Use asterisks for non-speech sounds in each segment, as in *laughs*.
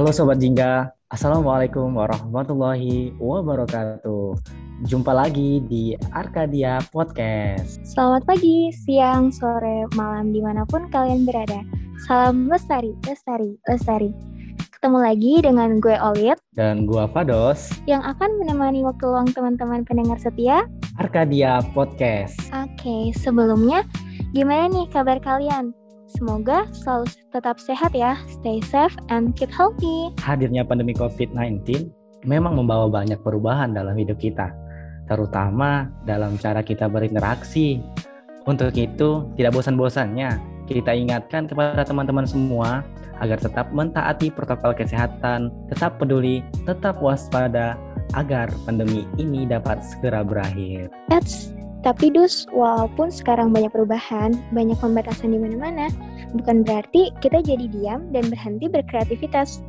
Halo Sobat Jingga, Assalamualaikum warahmatullahi wabarakatuh. Jumpa lagi di Arkadia Podcast. Selamat pagi, siang, sore, malam, di mana pun kalian berada. Salam lestari, lestari, lestari. Ketemu lagi dengan gue Olit Dan gua Fados, yang akan menemani waktu luang teman-teman pendengar setia. Arkadia Podcast. Oke, sebelumnya gimana nih kabar kalian? Semoga selalu tetap sehat ya, stay safe and keep healthy. Hadirnya pandemi COVID-19 memang membawa banyak perubahan dalam hidup kita, terutama dalam cara kita berinteraksi. Untuk itu, tidak bosan-bosannya kita ingatkan kepada teman-teman semua agar tetap mentaati protokol kesehatan, tetap peduli, tetap waspada agar pandemi ini dapat segera berakhir. Eits, tapi dus, walaupun sekarang banyak perubahan, banyak pembatasan di mana-mana, bukan berarti kita jadi diam dan berhenti berkreativitas.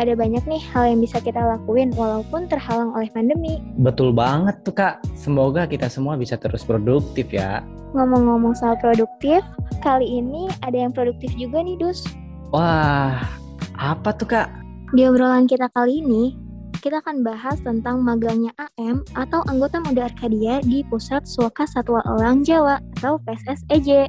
Ada banyak nih hal yang bisa kita lakuin walaupun terhalang oleh pandemi. Betul banget tuh kak, semoga kita semua bisa terus produktif ya. Ngomong-ngomong soal produktif, kali ini ada yang produktif juga nih dus. Wah, apa tuh kak? Di obrolan kita kali ini, kita akan bahas tentang magangnya AM atau anggota muda Arkadia di Pusat Suaka Satwa Elang Jawa atau PSSEJ.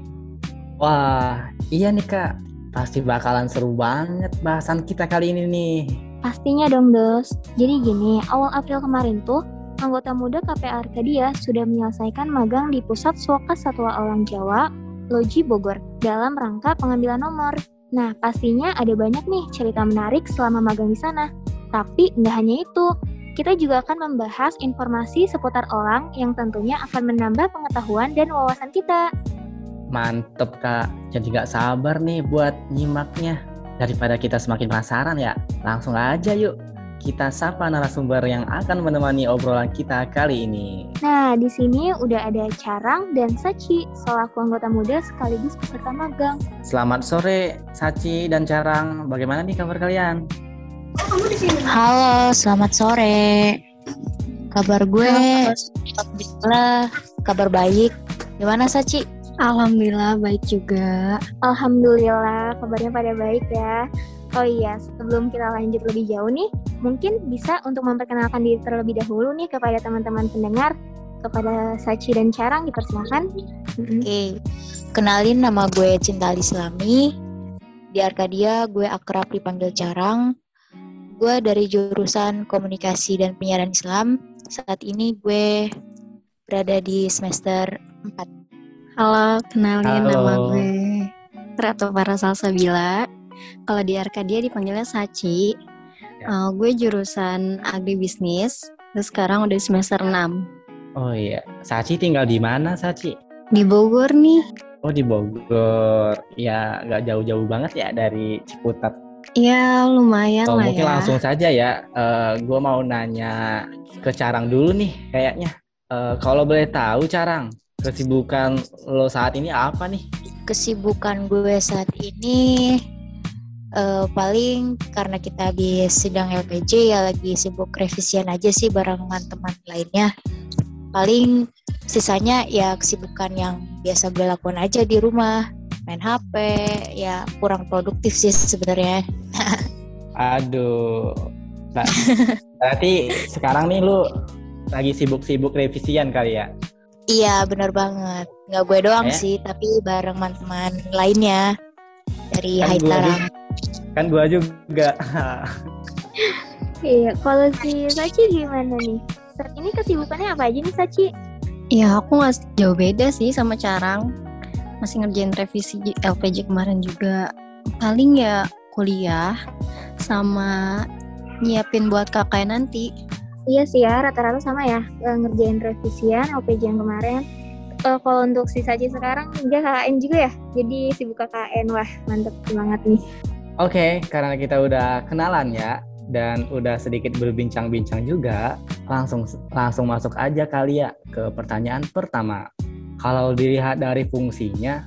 Wah, iya nih kak, pasti bakalan seru banget bahasan kita kali ini nih. Pastinya dong, Dos. Jadi gini, awal April kemarin tuh, anggota muda KPA Arkadia sudah menyelesaikan magang di Pusat Suaka Satwa Elang Jawa, Loji Bogor, dalam rangka pengambilan nomor. Nah, pastinya ada banyak nih cerita menarik selama magang di sana. Tapi nggak hanya itu, kita juga akan membahas informasi seputar elang yang tentunya akan menambah pengetahuan dan wawasan kita. Mantep kak, jadi gak sabar nih buat nyimaknya. Daripada kita semakin penasaran ya, langsung aja yuk. Kita sapa narasumber yang akan menemani obrolan kita kali ini. Nah, di sini udah ada Carang dan Sachi, selaku anggota muda sekaligus peserta magang. Selamat sore, Sachi dan Carang. Bagaimana nih kabar kalian? Halo, selamat sore. Kabar gue, alhamdulillah, kabar baik. Gimana Saci? Alhamdulillah baik juga. Alhamdulillah, kabarnya pada baik ya. Oh iya, sebelum kita lanjut lebih jauh nih, mungkin bisa untuk memperkenalkan diri terlebih dahulu nih kepada teman-teman pendengar, kepada Sachi dan Carang dipersilakan. Oke, okay. kenalin nama gue Cinta Islami. Di Arkadia gue akrab dipanggil Carang. Gue dari jurusan Komunikasi dan Penyiaran Islam. Saat ini gue berada di semester 4. Halo, kenalin Halo. nama gue Ratu Parasalsabila. Kalau di Arkadia dipanggilnya Sachi. Ya. Uh, gue jurusan agribisnis. Terus sekarang udah semester 6. Oh iya, Sachi tinggal di mana Sachi? Di Bogor nih. Oh di Bogor. Ya gak jauh-jauh banget ya dari Ciputat. Ya lumayan Oh, lah mungkin ya. langsung saja ya. gue mau nanya ke Carang dulu nih kayaknya. Eh, kalau boleh tahu Carang, kesibukan lo saat ini apa nih? Kesibukan gue saat ini eh, paling karena kita habis sidang LPJ ya lagi sibuk revisian aja sih bareng teman-teman lainnya. Paling sisanya ya kesibukan yang biasa gue lakukan aja di rumah, main HP, ya kurang produktif sih sebenarnya. Aduh. Nah, *laughs* berarti sekarang nih lu lagi sibuk-sibuk revisian kali ya? Iya bener banget, nggak gue doang Eh? sih, tapi bareng teman-teman lainnya dari Kan gua Haitarang. Kan gua juga. Iya, kalau si Sachi gimana nih? Saat ini kesibukannya apa aja nih Sachi? Ya aku nggak jauh beda sih sama Carang. Masih ngerjain revisi LPJ kemarin juga. Paling ya kuliah sama nyiapin buat KKN nanti. Iya sih ya, rata-rata sama ya, eh, ngerjain revisian OPJ yang kemarin. Eh, kalau untuk si Sachi sekarang, dia KKN juga ya? Jadi sibuk KKN, wah mantep semangat nih. Oke, karena kita udah kenalan ya dan udah sedikit berbincang-bincang juga, langsung langsung masuk aja kali ya ke pertanyaan pertama. Kalau dilihat dari fungsinya,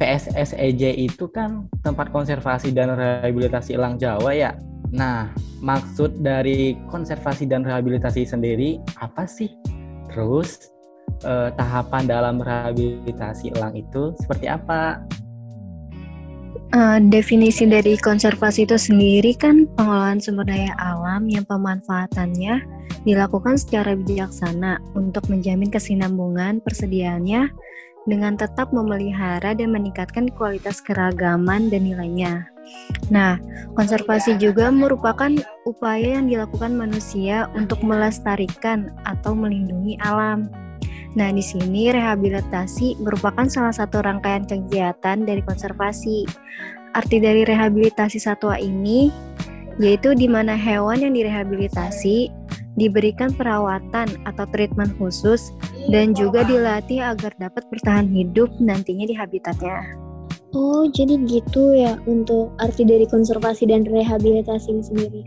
PSSEJ itu kan tempat konservasi dan rehabilitasi elang Jawa ya. Nah, maksud dari konservasi dan rehabilitasi sendiri apa sih? Terus eh, tahapan dalam rehabilitasi elang itu seperti apa? Uh, definisi dari konservasi itu sendiri kan pengelolaan sumber daya alam yang pemanfaatannya dilakukan secara bijaksana untuk menjamin kesinambungan persediaannya dengan tetap memelihara dan meningkatkan kualitas keragaman dan nilainya. Nah, konservasi juga merupakan upaya yang dilakukan manusia untuk melestarikan atau melindungi alam. Nah, di sini rehabilitasi merupakan salah satu rangkaian kegiatan dari konservasi. Arti dari rehabilitasi satwa ini yaitu di mana hewan yang direhabilitasi diberikan perawatan atau treatment khusus dan juga dilatih agar dapat bertahan hidup nantinya di habitatnya. Oh, jadi gitu ya untuk arti dari konservasi dan rehabilitasi ini sendiri.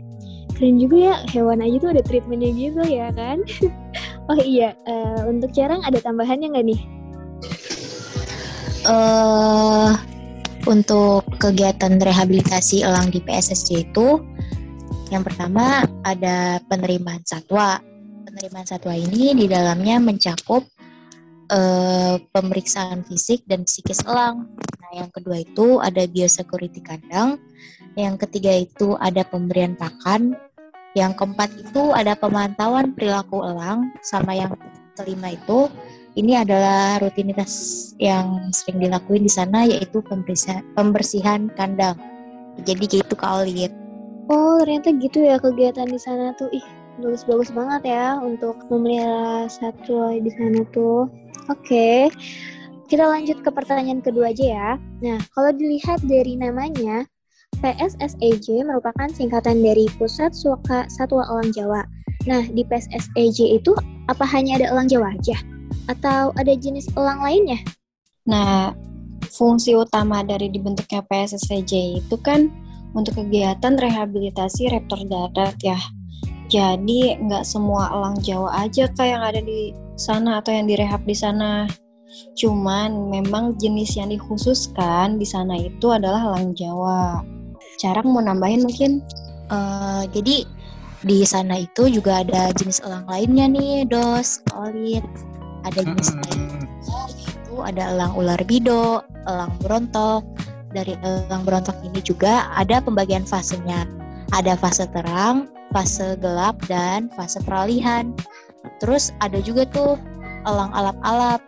Keren juga ya, hewan aja tuh ada treatmentnya gitu ya kan? *laughs* Oh iya, uh, untuk jarang ada tambahannya nggak nih? Uh, untuk kegiatan rehabilitasi elang di PSSC itu, yang pertama ada penerimaan satwa. Penerimaan satwa ini di dalamnya mencakup uh, pemeriksaan fisik dan psikis elang. Nah, yang kedua itu ada biosecurity kandang. Yang ketiga itu ada pemberian pakan yang keempat itu ada pemantauan perilaku elang sama yang kelima itu ini adalah rutinitas yang sering dilakuin di sana yaitu pembersihan, kandang. Jadi gitu Kak Olit. Oh ternyata gitu ya kegiatan di sana tuh. Ih bagus-bagus banget ya untuk memelihara satwa di sana tuh. Oke, kita lanjut ke pertanyaan kedua aja ya. Nah kalau dilihat dari namanya, PSSEJ merupakan singkatan dari Pusat Suaka Satwa Elang Jawa. Nah, di PSSEJ itu apa hanya ada elang Jawa aja? Atau ada jenis elang lainnya? Nah, fungsi utama dari dibentuknya PSSEJ itu kan untuk kegiatan rehabilitasi reptor darat ya. Jadi nggak semua elang Jawa aja kayak yang ada di sana atau yang direhab di sana. Cuman memang jenis yang dikhususkan di sana itu adalah elang Jawa. Carang mau nambahin mungkin? Uh, jadi di sana itu juga ada jenis elang lainnya nih, dos, olit. Ada jenis hmm. lain itu ada elang ular bido, elang berontok. Dari elang berontok ini juga ada pembagian fasenya. Ada fase terang, fase gelap, dan fase peralihan. Terus ada juga tuh elang alap-alap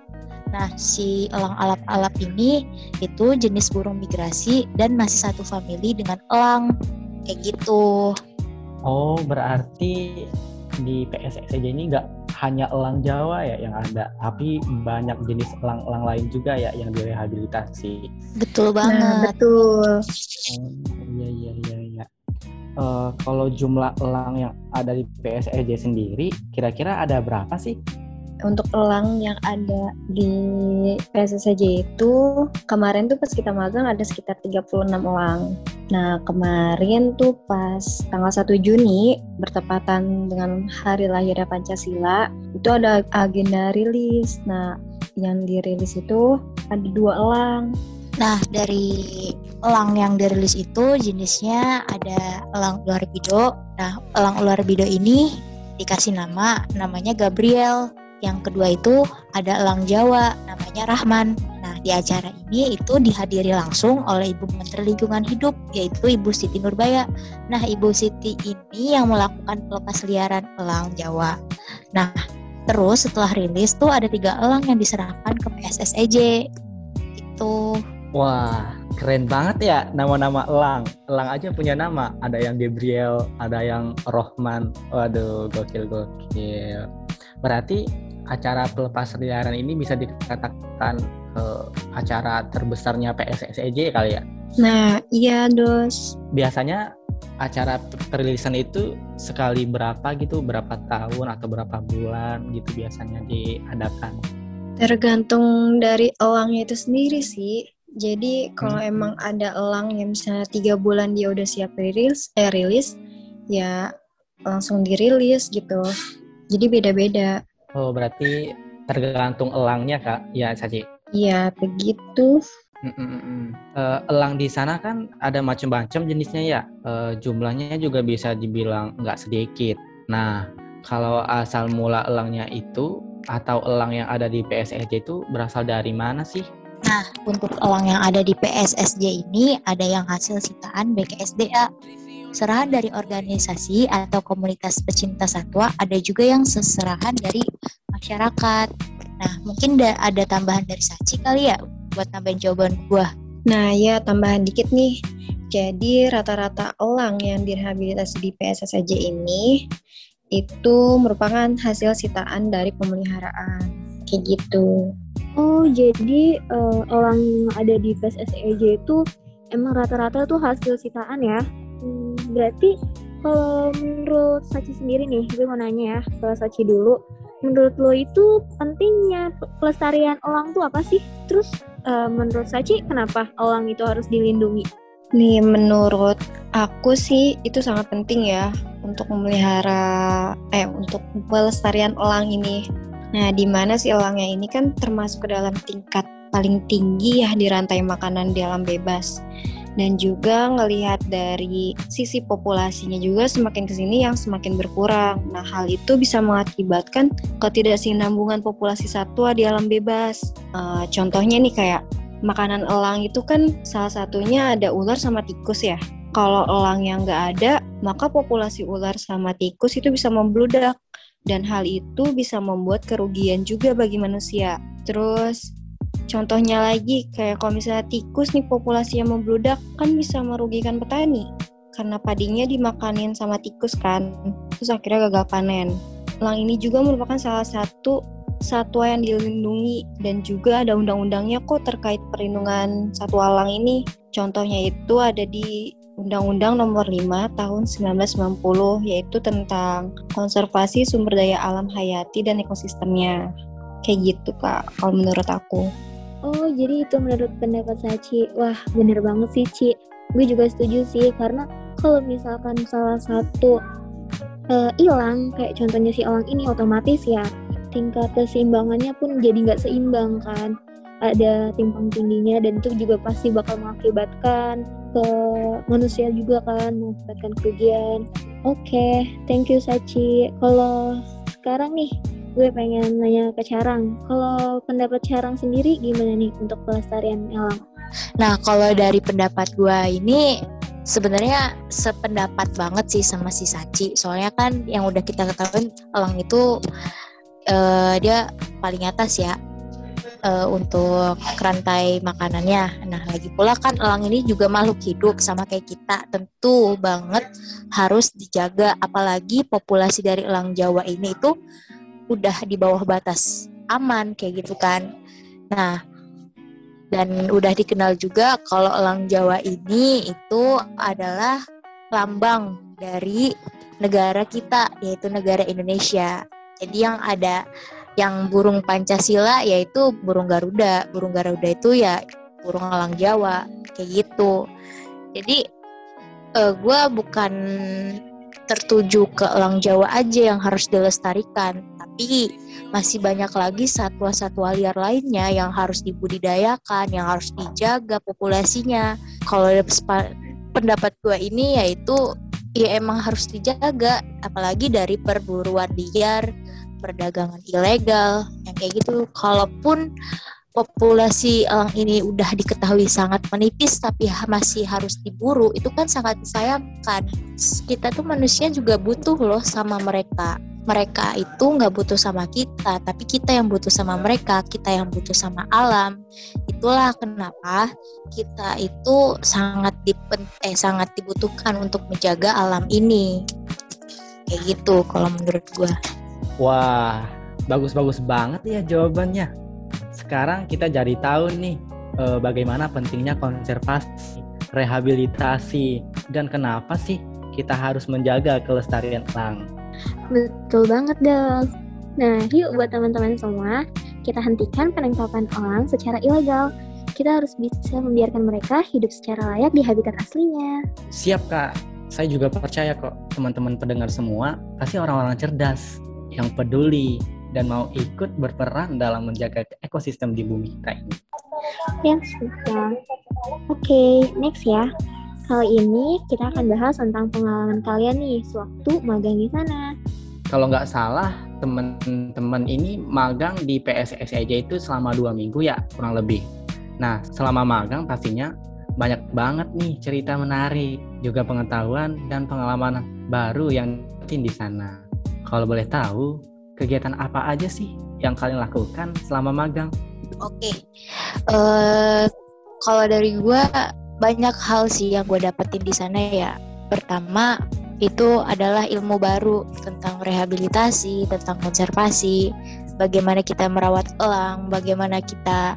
Nah, si elang alap-alap ini itu jenis burung migrasi dan masih satu famili dengan elang. Kayak gitu. Oh, berarti di PSSJ ini nggak hanya elang Jawa ya yang ada, tapi banyak jenis elang-elang lain juga ya yang direhabilitasi. Betul nah, banget. Nah, betul. Oh, iya iya iya iya. Uh, kalau jumlah elang yang ada di PSSJ sendiri, kira-kira ada berapa sih? Untuk elang yang ada di PSSJ itu kemarin tuh pas kita magang ada sekitar 36 elang. Nah kemarin tuh pas tanggal 1 Juni bertepatan dengan hari lahirnya Pancasila itu ada agenda rilis. Nah yang dirilis itu ada dua elang. Nah dari elang yang dirilis itu jenisnya ada elang ular bido. Nah elang ular bido ini dikasih nama namanya Gabriel yang kedua itu ada elang Jawa namanya Rahman. Nah, di acara ini itu dihadiri langsung oleh Ibu Menteri Lingkungan Hidup yaitu Ibu Siti Nurbaya. Nah, Ibu Siti ini yang melakukan pelepas liaran elang Jawa. Nah, terus setelah rilis tuh ada tiga elang yang diserahkan ke PSSEJ. Itu. Wah, keren banget ya nama-nama elang. Elang aja punya nama. Ada yang Gabriel, ada yang Rohman. Waduh, gokil gokil. Berarti acara pelepas liaran ini bisa dikatakan uh, acara terbesarnya PSSEJ kali ya? Nah, iya dos. Biasanya acara perilisan itu sekali berapa gitu, berapa tahun atau berapa bulan gitu biasanya diadakan? Tergantung dari elangnya itu sendiri sih. Jadi kalau hmm. emang ada elang yang misalnya tiga bulan dia udah siap rilis, eh rilis, ya langsung dirilis gitu. Jadi beda-beda. Oh, berarti tergantung elangnya, Kak. Ya, Saji. Iya, begitu. Uh, elang di sana kan ada macam-macam jenisnya ya. Uh, jumlahnya juga bisa dibilang nggak sedikit. Nah, kalau asal mula elangnya itu atau elang yang ada di PSSJ itu berasal dari mana sih? Nah, untuk elang yang ada di PSSJ ini ada yang hasil sitaan BKSDA. Serahan dari organisasi atau komunitas pecinta satwa, ada juga yang seserahan dari masyarakat. Nah, mungkin ada tambahan dari Saci kali ya buat nambahin jawaban gua. Nah, ya tambahan dikit nih. Jadi rata-rata elang yang direhabilitasi di PSSJ ini itu merupakan hasil sitaan dari pemeliharaan kayak gitu. Oh, jadi uh, elang yang ada di PSSJ itu emang rata-rata tuh hasil sitaan ya? Hmm, berarti kalau menurut Sachi sendiri nih, gue mau nanya ya ke Sachi dulu. Menurut lo itu pentingnya pelestarian elang tuh apa sih? Terus uh, menurut Sachi kenapa elang itu harus dilindungi? Nih, menurut aku sih itu sangat penting ya untuk memelihara eh untuk pelestarian elang ini. Nah, di mana si elangnya ini kan termasuk ke dalam tingkat paling tinggi ya di rantai makanan di alam bebas. Dan juga ngelihat dari sisi populasinya juga semakin ke sini yang semakin berkurang. Nah, hal itu bisa mengakibatkan ketidaksinambungan populasi satwa di alam bebas. Uh, contohnya nih kayak makanan elang itu kan salah satunya ada ular sama tikus ya. Kalau elang yang nggak ada, maka populasi ular sama tikus itu bisa membludak. Dan hal itu bisa membuat kerugian juga bagi manusia. Terus, contohnya lagi, kayak kalau misalnya tikus nih populasi yang membludak, kan bisa merugikan petani. Karena padinya dimakanin sama tikus kan, terus akhirnya gagal panen. Elang ini juga merupakan salah satu satwa yang dilindungi dan juga ada undang-undangnya kok terkait perlindungan satwa alang ini. Contohnya itu ada di Undang-Undang Nomor 5 Tahun 1990 yaitu tentang konservasi sumber daya alam hayati dan ekosistemnya. Kayak gitu Kak, kalau menurut aku. Oh, jadi itu menurut pendapat saya, Ci. Wah, bener banget sih, Ci. Gue juga setuju sih, karena kalau misalkan salah satu eh, hilang, uh, kayak contohnya si elang ini, otomatis ya tingkat keseimbangannya pun jadi nggak seimbang kan ada timpang tingginya dan itu juga pasti bakal mengakibatkan ke manusia juga kan mengakibatkan kerugian oke okay, thank you Sachi kalau sekarang nih gue pengen nanya ke Carang kalau pendapat Carang sendiri gimana nih untuk pelestarian elang nah kalau dari pendapat gue ini sebenarnya sependapat banget sih sama si Sachi soalnya kan yang udah kita ketahui elang itu uh, dia paling atas ya uh, untuk rantai makanannya. Nah, lagi pula kan elang ini juga makhluk hidup sama kayak kita. Tentu banget harus dijaga apalagi populasi dari elang Jawa ini itu udah di bawah batas aman kayak gitu kan. Nah, dan udah dikenal juga kalau elang Jawa ini itu adalah lambang dari negara kita yaitu negara Indonesia. Jadi yang ada yang burung Pancasila yaitu burung Garuda. Burung Garuda itu ya burung elang Jawa kayak gitu. Jadi uh, eh, gue bukan tertuju ke elang Jawa aja yang harus dilestarikan, tapi masih banyak lagi satwa-satwa liar lainnya yang harus dibudidayakan, yang harus dijaga populasinya. Kalau pendapat gue ini yaitu ya emang harus dijaga, apalagi dari perburuan liar perdagangan ilegal yang kayak gitu. Kalaupun populasi elang ini udah diketahui sangat menipis tapi masih harus diburu itu kan sangat disayangkan. Kita tuh manusia juga butuh loh sama mereka mereka itu nggak butuh sama kita tapi kita yang butuh sama mereka kita yang butuh sama alam itulah kenapa kita itu sangat dipen eh sangat dibutuhkan untuk menjaga alam ini kayak gitu kalau menurut gue Wah, bagus-bagus banget ya jawabannya. Sekarang kita jadi tahu nih eh, bagaimana pentingnya konservasi, rehabilitasi, dan kenapa sih kita harus menjaga kelestarian elang. Betul banget, dong. Nah, yuk buat teman-teman semua, kita hentikan penangkapan elang secara ilegal. Kita harus bisa membiarkan mereka hidup secara layak di habitat aslinya. Siap, Kak. Saya juga percaya kok teman-teman pendengar semua pasti orang-orang cerdas yang peduli dan mau ikut berperan dalam menjaga ekosistem di bumi kita ini. Ya, sudah. Oke, okay, next ya. Kali ini kita akan bahas tentang pengalaman kalian nih sewaktu magang di sana. Kalau nggak salah, teman-teman ini magang di PSS aja itu selama dua minggu ya, kurang lebih. Nah, selama magang pastinya banyak banget nih cerita menarik, juga pengetahuan dan pengalaman baru yang di sana. Kalau boleh tahu, kegiatan apa aja sih yang kalian lakukan selama magang? Oke, Eh, kalau dari gue banyak hal sih yang gue dapetin di sana ya. Pertama itu adalah ilmu baru tentang rehabilitasi, tentang konservasi, bagaimana kita merawat elang, bagaimana kita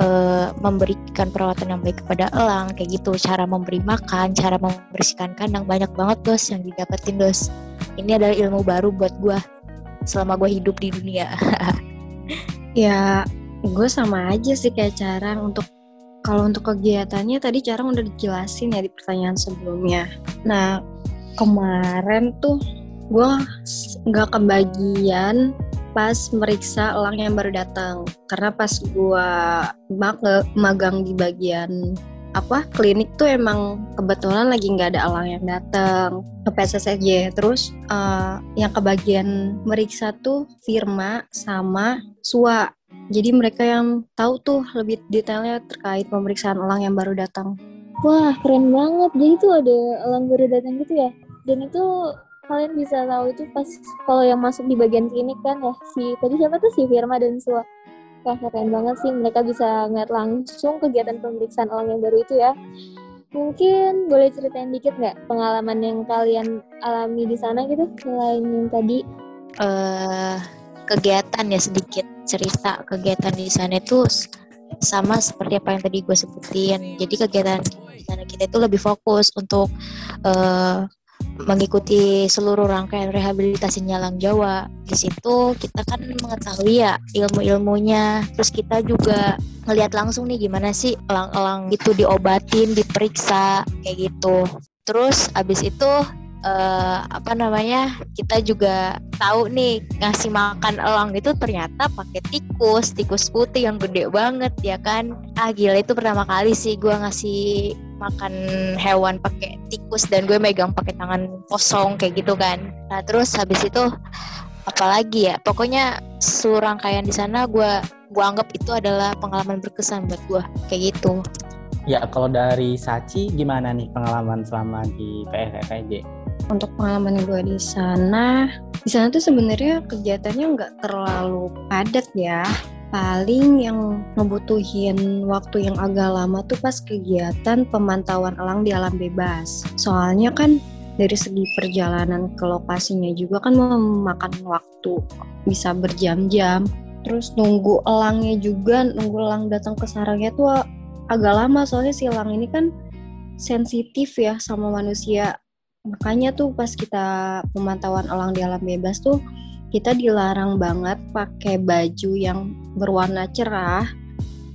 eh, memberikan perawatan yang baik kepada elang, kayak gitu, cara memberi makan, cara membersihkan kandang banyak banget dos yang didapetin dos. Ini adalah ilmu baru buat gue selama gue hidup di dunia. *laughs* Ya, gue sama aja sih kayak Carang untuk kalau untuk kegiatannya tadi Carang udah dijelasin ya di pertanyaan sebelumnya. Nah, kemarin tuh gue nggak kebagian pas meriksa elang yang baru datang. Karena pas gue mag- magang di bagian apa klinik tuh emang kebetulan lagi nggak ada elang yang datang ke PSSJ terus eh, yang kebagian meriksa tuh Firma sama Sua jadi mereka yang tahu tuh lebih detailnya terkait pemeriksaan elang yang baru datang Wah, keren banget. Jadi tuh ada elang baru datang gitu ya. Dan itu kalian bisa tahu itu pas kalau yang masuk di bagian klinik kan ya si tadi siapa tuh si Firma dan Sua. Wah, keren banget sih mereka bisa ngeliat langsung kegiatan pemeriksaan elang yang baru itu ya. Mungkin boleh ceritain dikit nggak pengalaman yang kalian alami di sana gitu selain yang tadi? eh kegiatan ya sedikit cerita kegiatan di sana itu sama seperti apa yang tadi gue sebutin. Jadi kegiatan di sana kita itu lebih fokus untuk eh, mengikuti seluruh rangkaian rehabilitasi nyalang Jawa. Di situ kita kan mengetahui ya ilmu-ilmunya. Terus kita juga ngelihat langsung nih gimana sih elang-elang itu diobatin, diperiksa kayak gitu. Terus abis itu eh, apa namanya kita juga tahu nih ngasih makan elang itu ternyata pakai tikus tikus putih yang gede banget ya kan? Ah gila itu pertama kali sih gue ngasih makan hewan pakai tikus dan gue megang pakai tangan kosong kayak gitu kan. Nah terus habis itu apalagi ya? Pokoknya seluruh rangkaian di sana gue gue anggap itu adalah pengalaman berkesan buat gue kayak gitu. Ya, kalau dari Sachi gimana nih pengalaman selama di PSSJ? Untuk pengalaman gue di sana di sana tuh sebenarnya kegiatannya nggak terlalu padat ya. Paling yang ngebutuhin waktu yang agak lama tuh pas kegiatan pemantauan elang di alam bebas. Soalnya kan dari segi perjalanan ke lokasinya juga kan memakan waktu bisa berjam-jam. Terus nunggu elangnya juga nunggu elang datang ke sarangnya tuh agak lama. Soalnya si elang ini kan sensitif ya sama manusia makanya tuh pas kita pemantauan elang di alam bebas tuh kita dilarang banget pakai baju yang berwarna cerah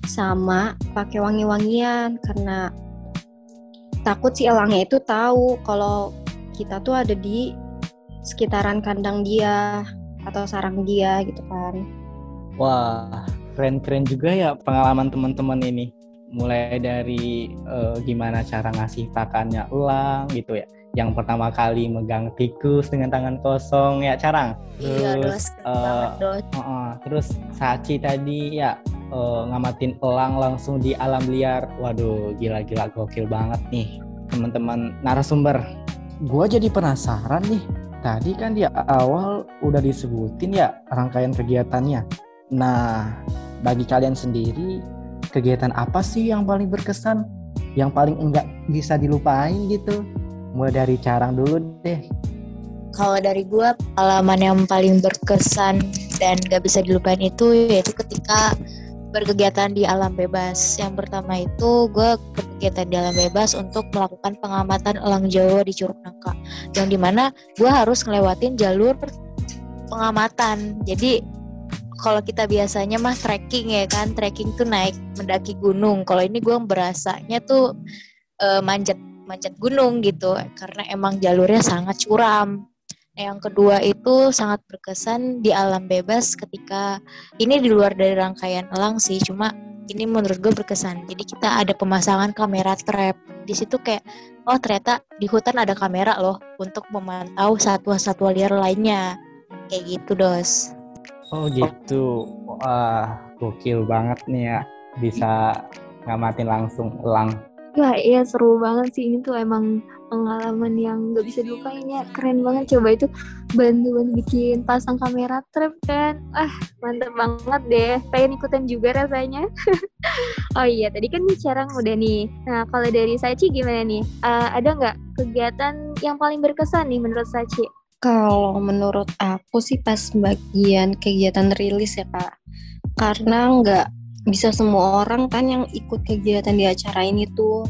sama pakai wangi-wangian karena takut si elangnya itu tahu kalau kita tuh ada di sekitaran kandang dia atau sarang dia gitu kan. Wah, keren-keren juga ya pengalaman teman-teman ini. Mulai dari eh, gimana cara ngasih pakannya elang gitu ya. Yang pertama kali megang tikus dengan tangan kosong ya, Carang. iya Terus, dos eh, banget dos Heeh, terus Sachi tadi ya eh, ngamatin elang langsung di alam liar. Waduh, gila-gila gokil banget nih teman-teman narasumber. Gua jadi penasaran nih. Tadi kan di awal udah disebutin ya rangkaian kegiatannya. Nah, bagi kalian sendiri kegiatan apa sih yang paling berkesan? Yang paling enggak bisa dilupain gitu? Mulai dari Carang dulu deh. Kalau dari gue pengalaman yang paling berkesan dan gak bisa dilupain itu yaitu ketika berkegiatan di alam bebas. Yang pertama itu gue berkegiatan di alam bebas untuk melakukan pengamatan elang Jawa di Curug Nangka. Yang di mana gue harus ngelewatin jalur pengamatan. Jadi kalau kita biasanya mah trekking ya kan, trekking tuh naik mendaki gunung. Kalau ini gue berasanya tuh eh, manjat manjat gunung gitu karena emang jalurnya sangat curam. Yang kedua itu sangat berkesan di alam bebas ketika ini di luar dari rangkaian elang sih, cuma ini menurut gue berkesan. Jadi kita ada pemasangan kamera trap. Di situ kayak oh ternyata di hutan ada kamera loh untuk memantau satwa-satwa liar lainnya. Kayak gitu, Dos. Oh gitu. Wah, gokil banget nih ya. Bisa ngamatin langsung elang. Wah iya seru banget sih. Ini tuh emang pengalaman yang gak bisa dilupain. Ya keren banget. Coba itu bantuan bikin pasang kamera trap kan. Ah mantep banget deh. Pengen ikutan juga rasanya. *laughs* Oh iya tadi kan bicara udah nih. Nah kalau dari Sachi gimana nih? Uh, ada nggak kegiatan yang paling berkesan nih menurut Sachi? Kalau menurut aku sih pas bagian kegiatan rilis ya kak. Karena nggak bisa semua orang kan yang ikut kegiatan di acara ini tuh.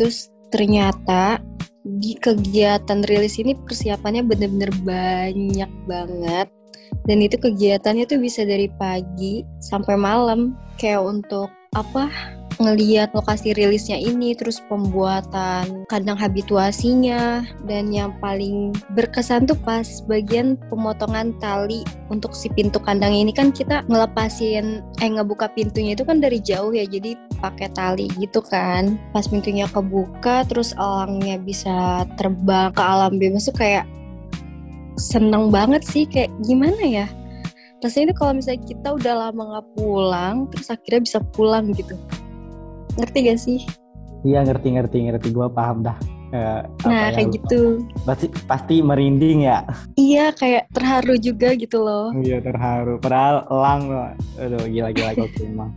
Terus ternyata di kegiatan rilis ini persiapannya bener-bener banyak banget. Dan itu kegiatannya tuh bisa dari pagi sampai malam. Kayak untuk apa ngeliat lokasi rilisnya ini terus pembuatan kandang habituasinya. Dan yang paling berkesan tuh pas bagian pemotongan tali untuk si pintu kandang ini. Kan kita ngelepasin eh ngebuka pintunya itu kan dari jauh ya jadi pakai tali gitu kan. Pas pintunya kebuka terus elangnya bisa terbang ke alam bebas tuh kayak seneng banget sih. Kayak gimana ya? Rasanya itu kalau misalnya kita udah lama nggak pulang terus akhirnya bisa pulang gitu ngerti gak sih? Iya ngerti ngerti ngerti. Gue paham dah. Uh, nah kayak gitu. Pasti pasti merinding ya. Iya kayak terharu juga gitu loh. Iya terharu. Padahal elang loh. Aduh gila gila kok emang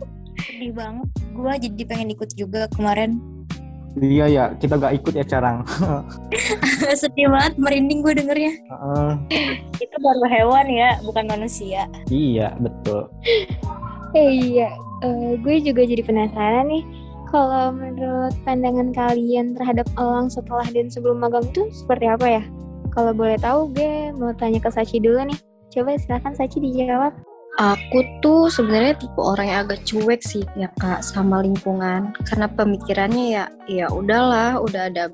sedih banget. Gue jadi pengen ikut juga kemarin. Iya ya kita gak ikut ya carang *laughs* sedih banget merinding gue dengernya. Uh. itu baru hewan ya bukan manusia. Iya betul. Eh, iya. Uh, gue juga jadi penasaran nih kalau menurut pandangan kalian terhadap elang setelah dan sebelum magang itu seperti apa ya? Kalau boleh tahu, gue mau tanya ke Sachi dulu nih. Coba silakan Sachi dijawab. Aku tuh sebenarnya tipe orang yang agak cuek sih ya kak sama lingkungan karena pemikirannya ya ya udahlah udah ada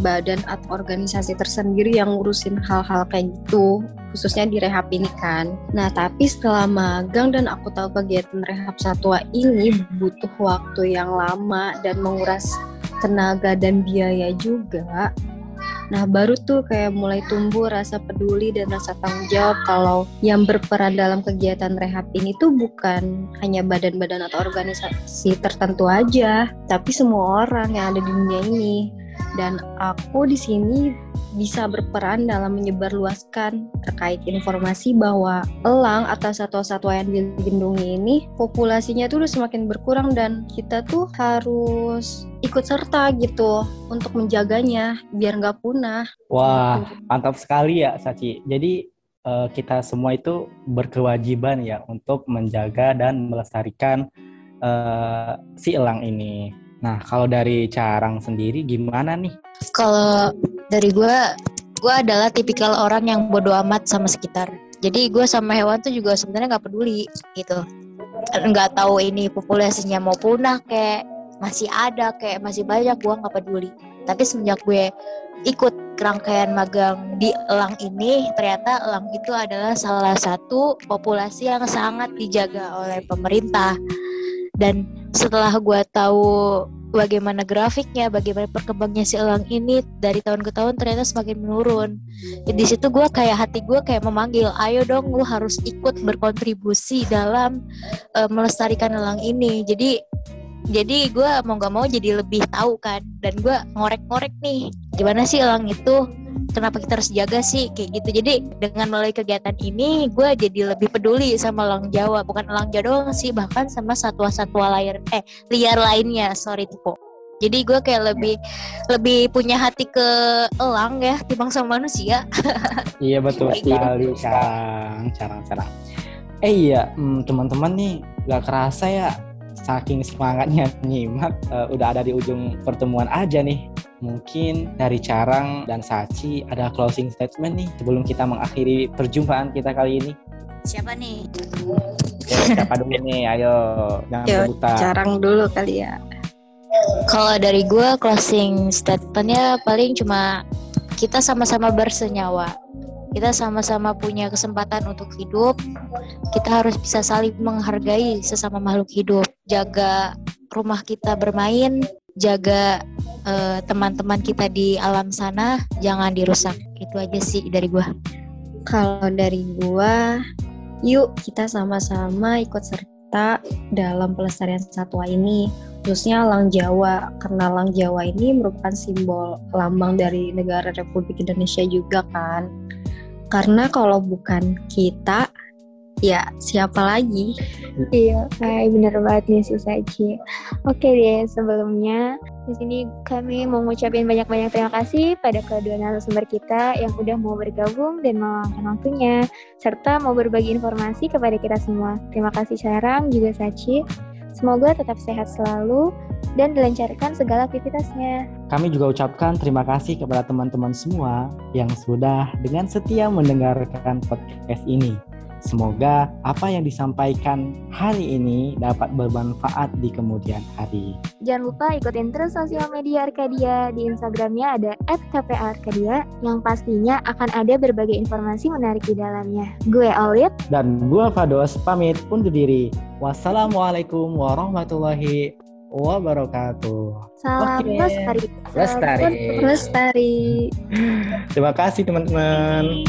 badan atau organisasi tersendiri yang ngurusin hal-hal kayak gitu khususnya di rehab ini kan. Nah tapi setelah magang dan aku tahu kegiatan rehab satwa ini butuh waktu yang lama dan menguras tenaga dan biaya juga. Nah baru tuh kayak mulai tumbuh rasa peduli dan rasa tanggung jawab kalau yang berperan dalam kegiatan rehab ini tuh bukan hanya badan-badan atau organisasi tertentu aja, tapi semua orang yang ada di dunia ini dan aku di sini bisa berperan dalam menyebarluaskan terkait informasi bahwa elang atau satwa-satwa yang dilindungi ini populasinya tuh udah semakin berkurang dan kita tuh harus ikut serta gitu untuk menjaganya biar nggak punah. Wah, mantap sekali ya Sachi. Jadi uh, kita semua itu berkewajiban ya untuk menjaga dan melestarikan uh, si elang ini. Nah, kalau dari Carang sendiri gimana nih? Kalau dari gue, gue adalah tipikal orang yang bodoh amat sama sekitar. Jadi gue sama hewan tuh juga sebenarnya nggak peduli gitu. Nggak tahu ini populasinya mau punah kayak masih ada kayak masih banyak gue nggak peduli. Tapi semenjak gue ikut rangkaian magang di elang ini, ternyata elang itu adalah salah satu populasi yang sangat dijaga oleh pemerintah dan setelah gue tahu bagaimana grafiknya, bagaimana perkembangannya si elang ini dari tahun ke tahun ternyata semakin menurun. Di situ gue kayak hati gue kayak memanggil, ayo dong lu harus ikut berkontribusi dalam uh, melestarikan elang ini. Jadi jadi gue mau gak mau jadi lebih tahu kan. Dan gue ngorek-ngorek nih gimana sih elang itu? Kenapa kita harus jaga sih? Kayak gitu. Jadi dengan melalui kegiatan ini gue jadi lebih peduli sama elang Jawa. Bukan elang Jawa doang sih bahkan sama satwa-satwa liar eh liar lainnya. Sorry tipe jadi gue kayak lebih lebih punya hati ke elang ya timbang sama manusia. *laughs* Iya betul gitu. sekali kang. Carang carang eh iya hmm, teman-teman nih gak kerasa ya saking semangatnya *laughs* nyimak uh, udah ada di ujung pertemuan aja nih mungkin dari Carang dan Sachi ada closing statement nih sebelum kita mengakhiri perjumpaan kita kali ini. Siapa nih? Oke, siapa dulu nih? Ayo, jangan Yo, Carang dulu kali ya. Kalau dari gue closing statementnya paling cuma kita sama-sama bersenyawa. Kita sama-sama punya kesempatan untuk hidup. Kita harus bisa saling menghargai sesama makhluk hidup. Jaga rumah kita bermain, jaga uh, teman-teman kita di alam sana jangan dirusak itu aja sih dari gua kalau dari gua yuk kita sama-sama ikut kita dalam pelestarian satwa ini, khususnya Lang Jawa. Karena Lang Jawa ini merupakan simbol lambang dari negara Republik Indonesia juga kan. Karena kalau bukan kita, ya siapa lagi? Iya, kayak bener banget nih si Sachi. Oke deh, sebelumnya di sini kami mau ngucapin banyak-banyak terima kasih pada kedua narasumber kita yang udah mau bergabung dan meluangkan waktunya, serta mau berbagi informasi kepada kita semua. Terima kasih Sarang, juga Sachi. Semoga tetap sehat selalu dan dilancarkan segala aktivitasnya. Kami juga ucapkan terima kasih kepada teman-teman semua yang sudah dengan setia mendengarkan podcast ini. Semoga apa yang disampaikan hari ini dapat bermanfaat di kemudian hari. Jangan lupa ikutin terus sosial media Arkadia. Di Instagramnya ada @kparkadia yang pastinya akan ada berbagai informasi menarik di dalamnya. Gue Olit. Dan gue Fados pamit undur diri. Wassalamualaikum warahmatullahi wabarakatuh. Salam Oke. lestari. Lestari. Lestari. Terima kasih teman-teman.